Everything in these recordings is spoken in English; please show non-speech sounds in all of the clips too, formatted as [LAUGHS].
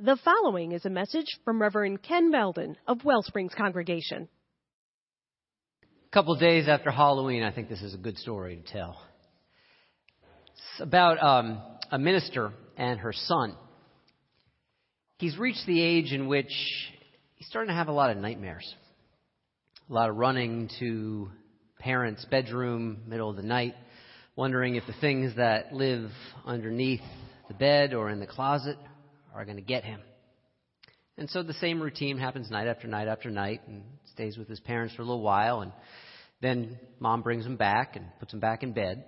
The following is a message from Reverend Ken Belden of Wellsprings Congregation. A couple of days after Halloween, I think this is a good story to tell. It's about um, a minister and her son. He's reached the age in which he's starting to have a lot of nightmares. A lot of running to parents' bedroom, middle of the night, wondering if the things that live underneath the bed or in the closet are going to get him. And so the same routine happens night after night after night and stays with his parents for a little while and then mom brings him back and puts him back in bed.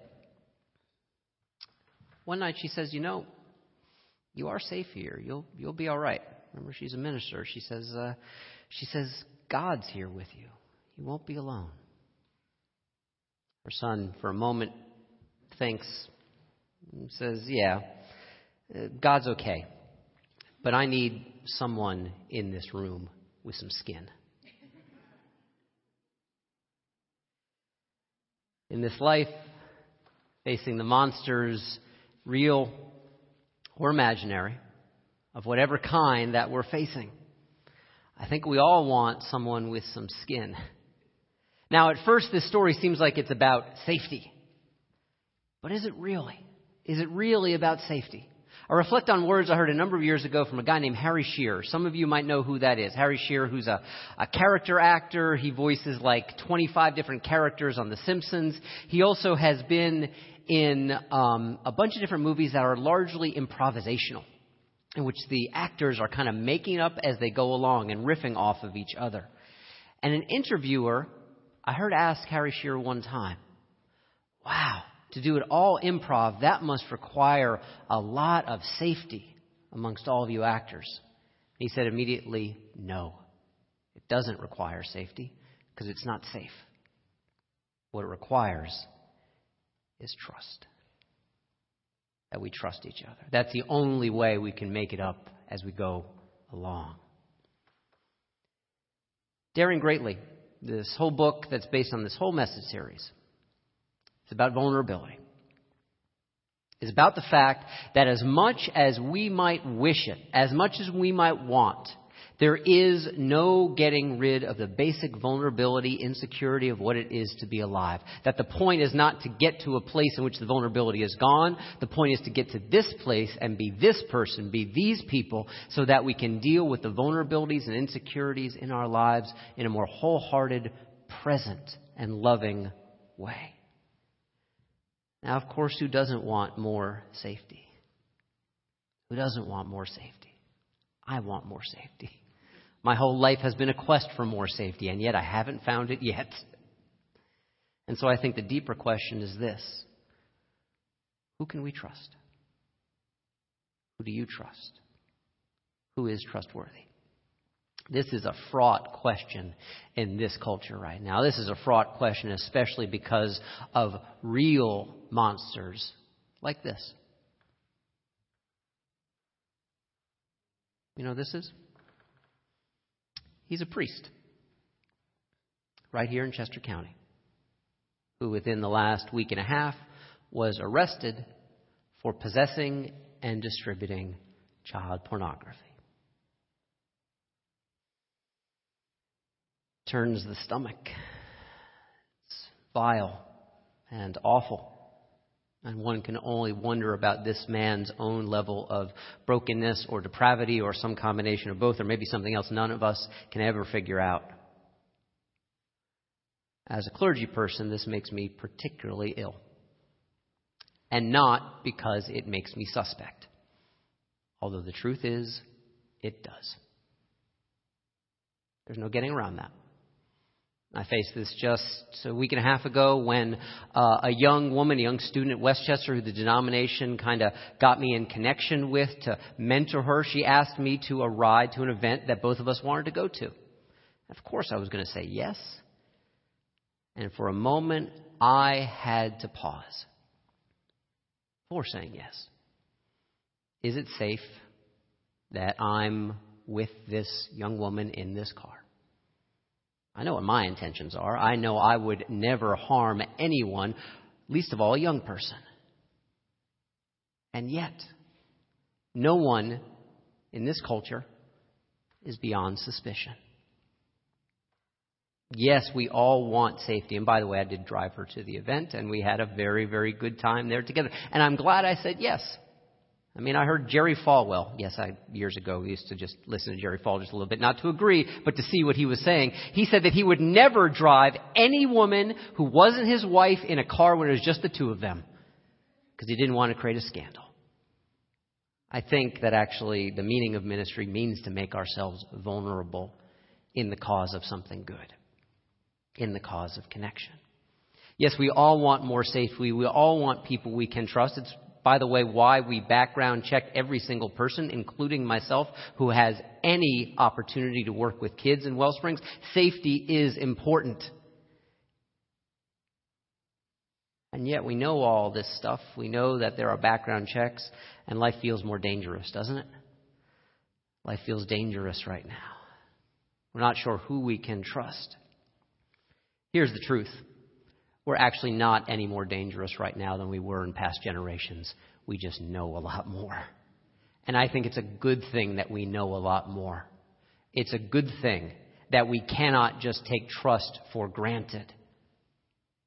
One night she says, "You know, you are safe here. You'll you'll be all right." Remember she's a minister. She says uh, she says God's here with you. You won't be alone. Her son for a moment thinks says, "Yeah, uh, God's okay." But I need someone in this room with some skin. In this life, facing the monsters, real or imaginary, of whatever kind that we're facing, I think we all want someone with some skin. Now, at first, this story seems like it's about safety. But is it really? Is it really about safety? I reflect on words I heard a number of years ago from a guy named Harry Shearer. Some of you might know who that is. Harry Shearer, who's a, a character actor. He voices like 25 different characters on The Simpsons. He also has been in um, a bunch of different movies that are largely improvisational, in which the actors are kind of making up as they go along and riffing off of each other. And an interviewer I heard ask Harry Shearer one time, Wow, to do it all improv, that must require a lot of safety amongst all of you actors. He said immediately, no, it doesn't require safety because it's not safe. What it requires is trust. That we trust each other. That's the only way we can make it up as we go along. Daring Greatly, this whole book that's based on this whole message series, it's about vulnerability. It's about the fact that as much as we might wish it, as much as we might want, there is no getting rid of the basic vulnerability, insecurity of what it is to be alive. That the point is not to get to a place in which the vulnerability is gone. The point is to get to this place and be this person, be these people, so that we can deal with the vulnerabilities and insecurities in our lives in a more wholehearted, present, and loving way. Now, of course, who doesn't want more safety? Who doesn't want more safety? I want more safety. My whole life has been a quest for more safety, and yet I haven't found it yet. And so I think the deeper question is this Who can we trust? Who do you trust? Who is trustworthy? This is a fraught question in this culture right now. This is a fraught question, especially because of real monsters like this. You know this is? He's a priest right here in Chester County who, within the last week and a half, was arrested for possessing and distributing child pornography. Turns the stomach. It's vile and awful. And one can only wonder about this man's own level of brokenness or depravity or some combination of both, or maybe something else none of us can ever figure out. As a clergy person, this makes me particularly ill. And not because it makes me suspect. Although the truth is, it does. There's no getting around that. I faced this just a week and a half ago when uh, a young woman, a young student at West Chester, who the denomination kind of got me in connection with to mentor her, she asked me to a ride to an event that both of us wanted to go to. Of course, I was going to say yes. And for a moment, I had to pause before saying yes. Is it safe that I'm with this young woman in this car? I know what my intentions are. I know I would never harm anyone, least of all a young person. And yet, no one in this culture is beyond suspicion. Yes, we all want safety. And by the way, I did drive her to the event, and we had a very, very good time there together. And I'm glad I said yes. I mean, I heard Jerry Falwell. Yes, I years ago used to just listen to Jerry Falwell just a little bit, not to agree, but to see what he was saying. He said that he would never drive any woman who wasn't his wife in a car when it was just the two of them, because he didn't want to create a scandal. I think that actually the meaning of ministry means to make ourselves vulnerable in the cause of something good in the cause of connection. Yes, we all want more safety. We all want people we can trust. It's, by the way, why we background check every single person, including myself, who has any opportunity to work with kids in Wellsprings. Safety is important. And yet we know all this stuff. We know that there are background checks, and life feels more dangerous, doesn't it? Life feels dangerous right now. We're not sure who we can trust. Here's the truth we're actually not any more dangerous right now than we were in past generations. We just know a lot more. And I think it's a good thing that we know a lot more. It's a good thing that we cannot just take trust for granted.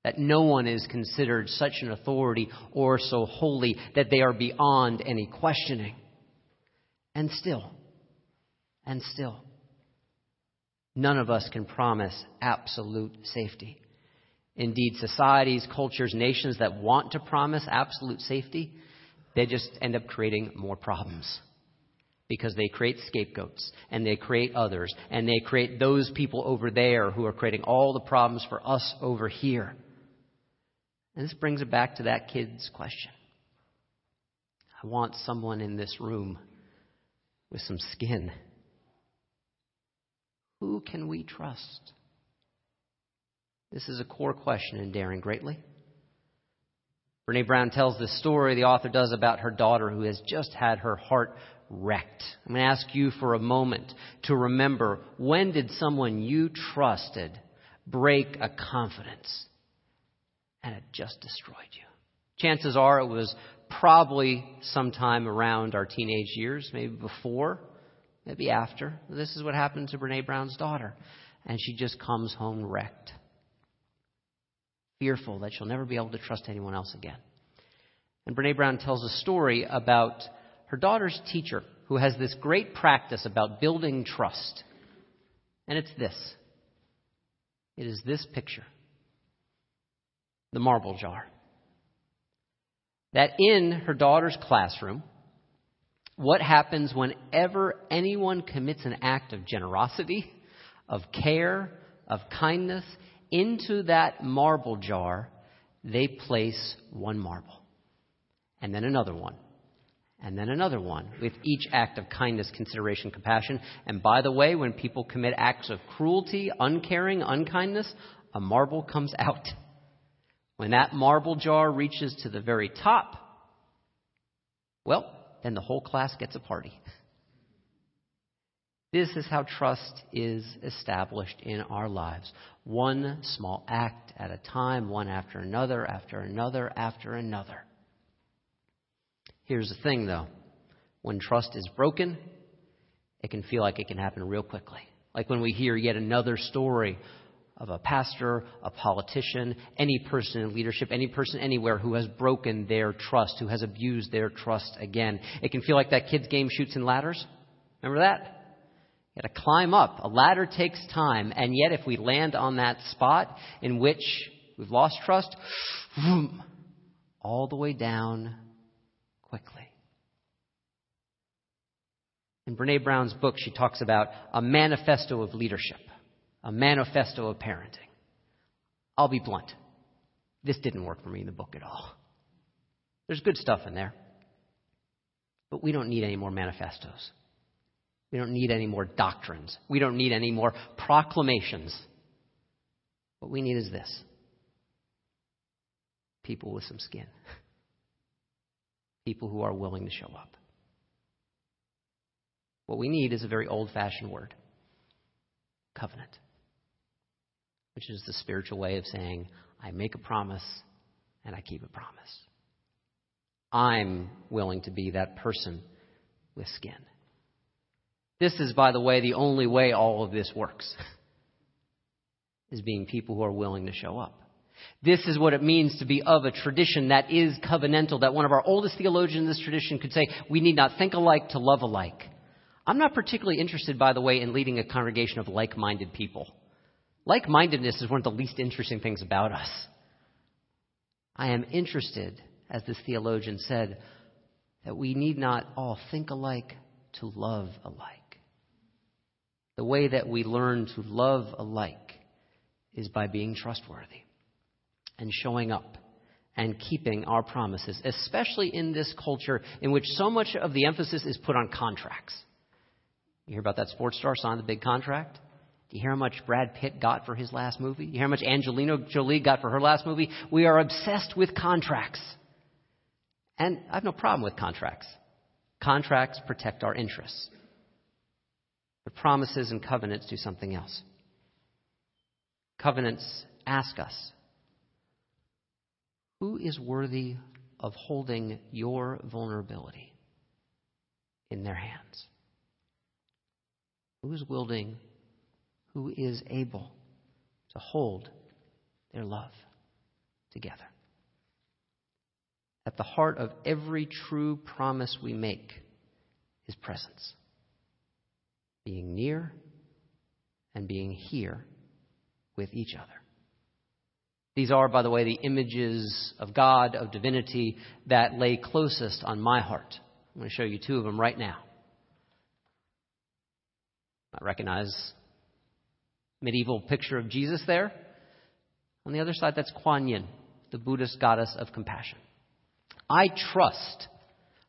That no one is considered such an authority or so holy that they are beyond any questioning. And still, and still, None of us can promise absolute safety. Indeed, societies, cultures, nations that want to promise absolute safety, they just end up creating more problems. Because they create scapegoats and they create others and they create those people over there who are creating all the problems for us over here. And this brings it back to that kid's question. I want someone in this room with some skin who can we trust? This is a core question in Daring Greatly. Brene Brown tells this story, the author does, about her daughter who has just had her heart wrecked. I'm going to ask you for a moment to remember when did someone you trusted break a confidence and it just destroyed you? Chances are it was probably sometime around our teenage years, maybe before maybe after. This is what happened to Brene Brown's daughter. And she just comes home wrecked, fearful that she'll never be able to trust anyone else again. And Brene Brown tells a story about her daughter's teacher who has this great practice about building trust. And it's this it is this picture the marble jar. That in her daughter's classroom, what happens whenever anyone commits an act of generosity, of care, of kindness into that marble jar, they place one marble, and then another one, and then another one, with each act of kindness, consideration, compassion. And by the way, when people commit acts of cruelty, uncaring, unkindness, a marble comes out. When that marble jar reaches to the very top, well, then the whole class gets a party. This is how trust is established in our lives. One small act at a time, one after another, after another, after another. Here's the thing though when trust is broken, it can feel like it can happen real quickly. Like when we hear yet another story of a pastor, a politician, any person in leadership, any person anywhere who has broken their trust, who has abused their trust again. It can feel like that kid's game Chutes and Ladders. Remember that? You got to climb up. A ladder takes time, and yet if we land on that spot in which we've lost trust, vroom, all the way down quickly. In Brene Brown's book, she talks about a manifesto of leadership a manifesto of parenting. I'll be blunt. This didn't work for me in the book at all. There's good stuff in there. But we don't need any more manifestos. We don't need any more doctrines. We don't need any more proclamations. What we need is this people with some skin, people who are willing to show up. What we need is a very old fashioned word covenant which is the spiritual way of saying, I make a promise and I keep a promise. I'm willing to be that person with skin. This is, by the way, the only way all of this works. [LAUGHS] is being people who are willing to show up. This is what it means to be of a tradition that is covenantal, that one of our oldest theologians in this tradition could say, we need not think alike to love alike. I'm not particularly interested, by the way, in leading a congregation of like minded people. Like mindedness is one of the least interesting things about us. I am interested, as this theologian said, that we need not all think alike to love alike. The way that we learn to love alike is by being trustworthy and showing up and keeping our promises, especially in this culture in which so much of the emphasis is put on contracts. You hear about that sports star signed the big contract? Do you hear how much Brad Pitt got for his last movie? You hear how much Angelina Jolie got for her last movie? We are obsessed with contracts. And I have no problem with contracts. Contracts protect our interests. But promises and covenants do something else. Covenants ask us who is worthy of holding your vulnerability in their hands? Who is willing, who is able to hold their love together? At the heart of every true promise we make is presence. Being near and being here with each other. These are, by the way, the images of God, of divinity, that lay closest on my heart. I'm going to show you two of them right now. I recognize medieval picture of Jesus there. On the other side, that's Kuan Yin, the Buddhist goddess of compassion. I trust,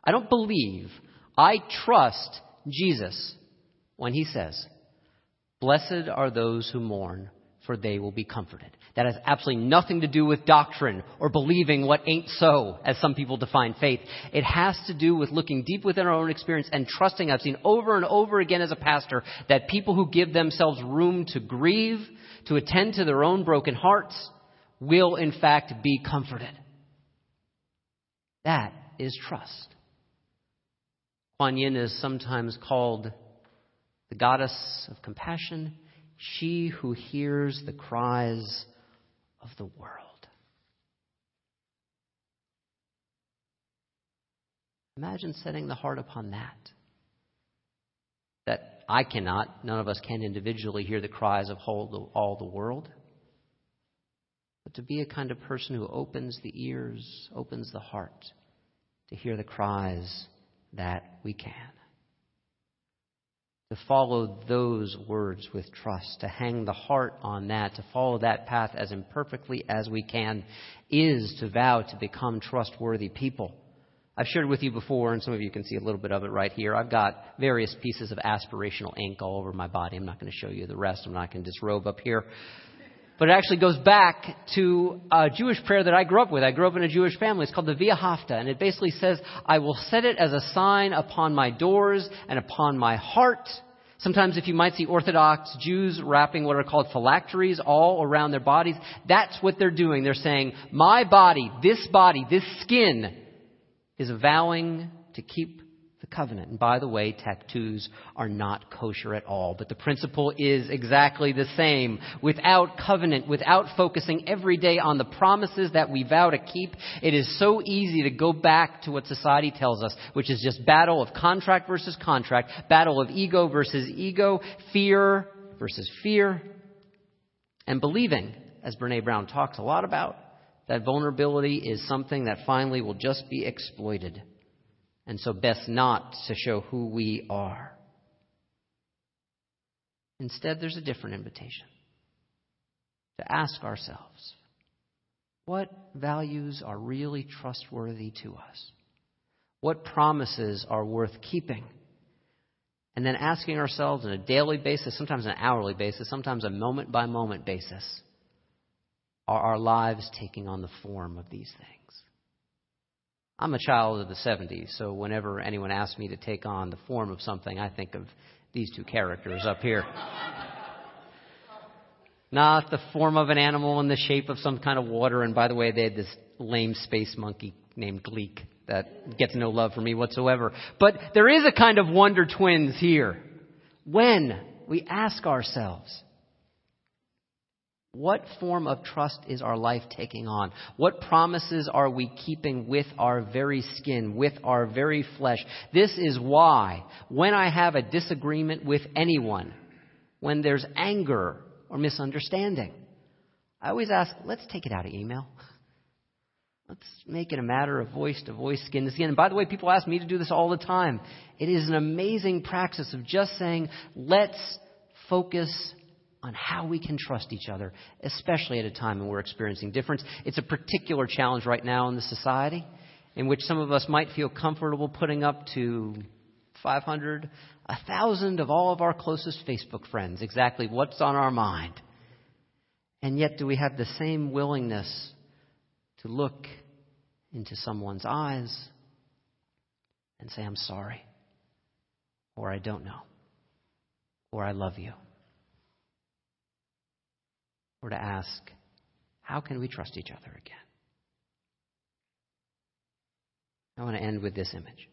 I don't believe, I trust Jesus when he says, Blessed are those who mourn, for they will be comforted. That has absolutely nothing to do with doctrine or believing what ain't so, as some people define faith. It has to do with looking deep within our own experience and trusting. I've seen over and over again as a pastor that people who give themselves room to grieve, to attend to their own broken hearts, will in fact be comforted. That is trust. Kuan Yin is sometimes called the goddess of compassion, she who hears the cries of the world. Imagine setting the heart upon that. That I cannot, none of us can individually hear the cries of all the world. But to be a kind of person who opens the ears, opens the heart to hear the cries that we can to follow those words with trust, to hang the heart on that, to follow that path as imperfectly as we can, is to vow to become trustworthy people. I've shared with you before, and some of you can see a little bit of it right here. I've got various pieces of aspirational ink all over my body. I'm not going to show you the rest. I'm not going to disrobe up here. But it actually goes back to a Jewish prayer that I grew up with. I grew up in a Jewish family. It's called the V'ahavta, and it basically says, I will set it as a sign upon my doors and upon my heart Sometimes, if you might see Orthodox Jews wrapping what are called phylacteries all around their bodies, that's what they're doing. They're saying, My body, this body, this skin, is vowing to keep the covenant. And by the way, tattoos are not kosher at all. But the principle is exactly the same. Without covenant, without focusing every day on the promises that we vow to keep, it is so easy to go back to what society tells us, which is just battle of contract versus contract, battle of ego versus ego, fear versus fear, and believing, as Brene Brown talks a lot about, that vulnerability is something that finally will just be exploited and so best not to show who we are. Instead, there's a different invitation to ask ourselves what values are really trustworthy to us? What promises are worth keeping? And then asking ourselves on a daily basis, sometimes an hourly basis, sometimes a moment by moment basis, are our lives taking on the form of these things? I'm a child of the 70s, so whenever anyone asks me to take on the form of something, I think of these two characters up here. Not the form of an animal in the shape of some kind of water. And by the way, they had this lame space monkey named Gleek that gets no love from me whatsoever. But there is a kind of Wonder Twins here. when we ask ourselves, what form of trust is our life taking on? What promises are we keeping with our very skin, with our very flesh? This is why, when I have a disagreement with anyone, when there's anger or misunderstanding, I always ask, let's take it out of email. Let's make it a matter of voice to voice, skin to skin. And by the way, people ask me to do this all the time. It is an amazing practice of just saying, let's focus on how we can trust each other, especially at a time when we're experiencing difference. It's a particular challenge right now in the society in which some of us might feel comfortable putting up to 500, 1,000 of all of our closest Facebook friends, exactly what's on our mind. And yet, do we have the same willingness to look into someone's eyes and say, I'm sorry, or I don't know, or I love you? Or to ask, how can we trust each other again? I want to end with this image.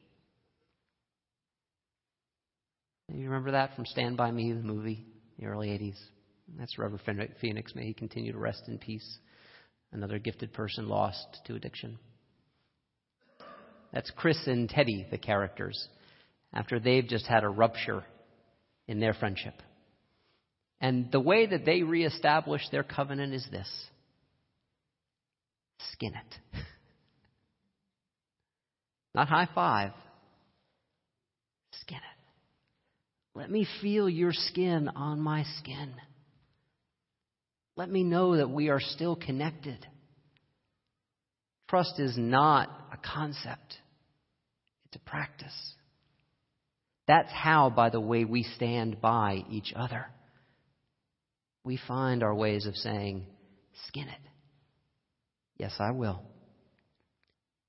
You remember that from Stand By Me, the movie, the early 80s? That's River Phoenix. May he continue to rest in peace. Another gifted person lost to addiction. That's Chris and Teddy, the characters, after they've just had a rupture in their friendship. And the way that they reestablish their covenant is this skin it. [LAUGHS] Not high five. Skin it. Let me feel your skin on my skin. Let me know that we are still connected. Trust is not a concept, it's a practice. That's how, by the way, we stand by each other we find our ways of saying, skin it. Yes, I will.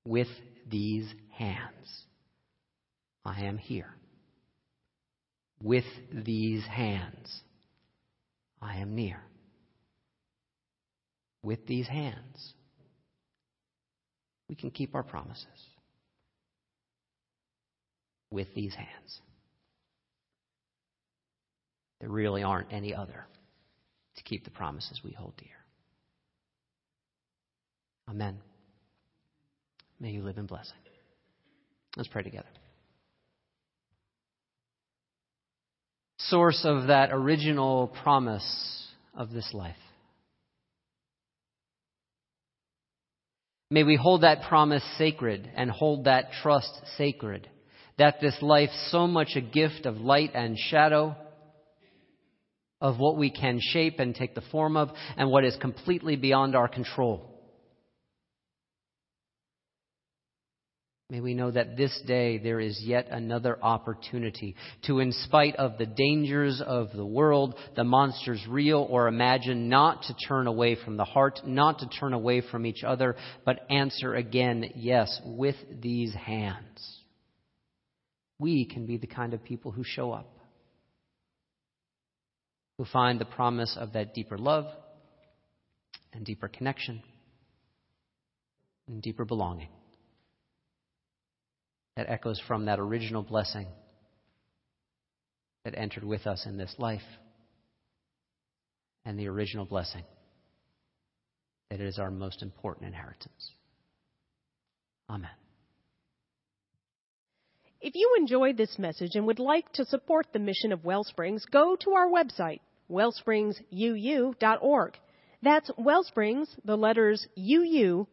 With these hands, I am here. With these hands, I am near. With these hands, we can keep our promises. With these hands, there really aren't any other to keep the promises we hold dear. Amen. May you live in blessing. Let's pray together. Source of that original promise of this life. May we hold that promise sacred and hold that trust sacred. That this life, so much a gift of light and shadow, of what we can shape and take the form of and what is completely beyond our control. May we know that this day there is yet another opportunity to, in spite of the dangers of the world, the monsters real or imagined, not to turn away from the heart, not to turn away from each other, but answer again, yes, with these hands. We can be the kind of people who show up who find the promise of that deeper love and deeper connection and deeper belonging that echoes from that original blessing that entered with us in this life and the original blessing that it is our most important inheritance. Amen. If you enjoyed this message and would like to support the mission of Wellsprings, go to our website, wellspringsuu.org. That's Wellsprings, the letters uu.org.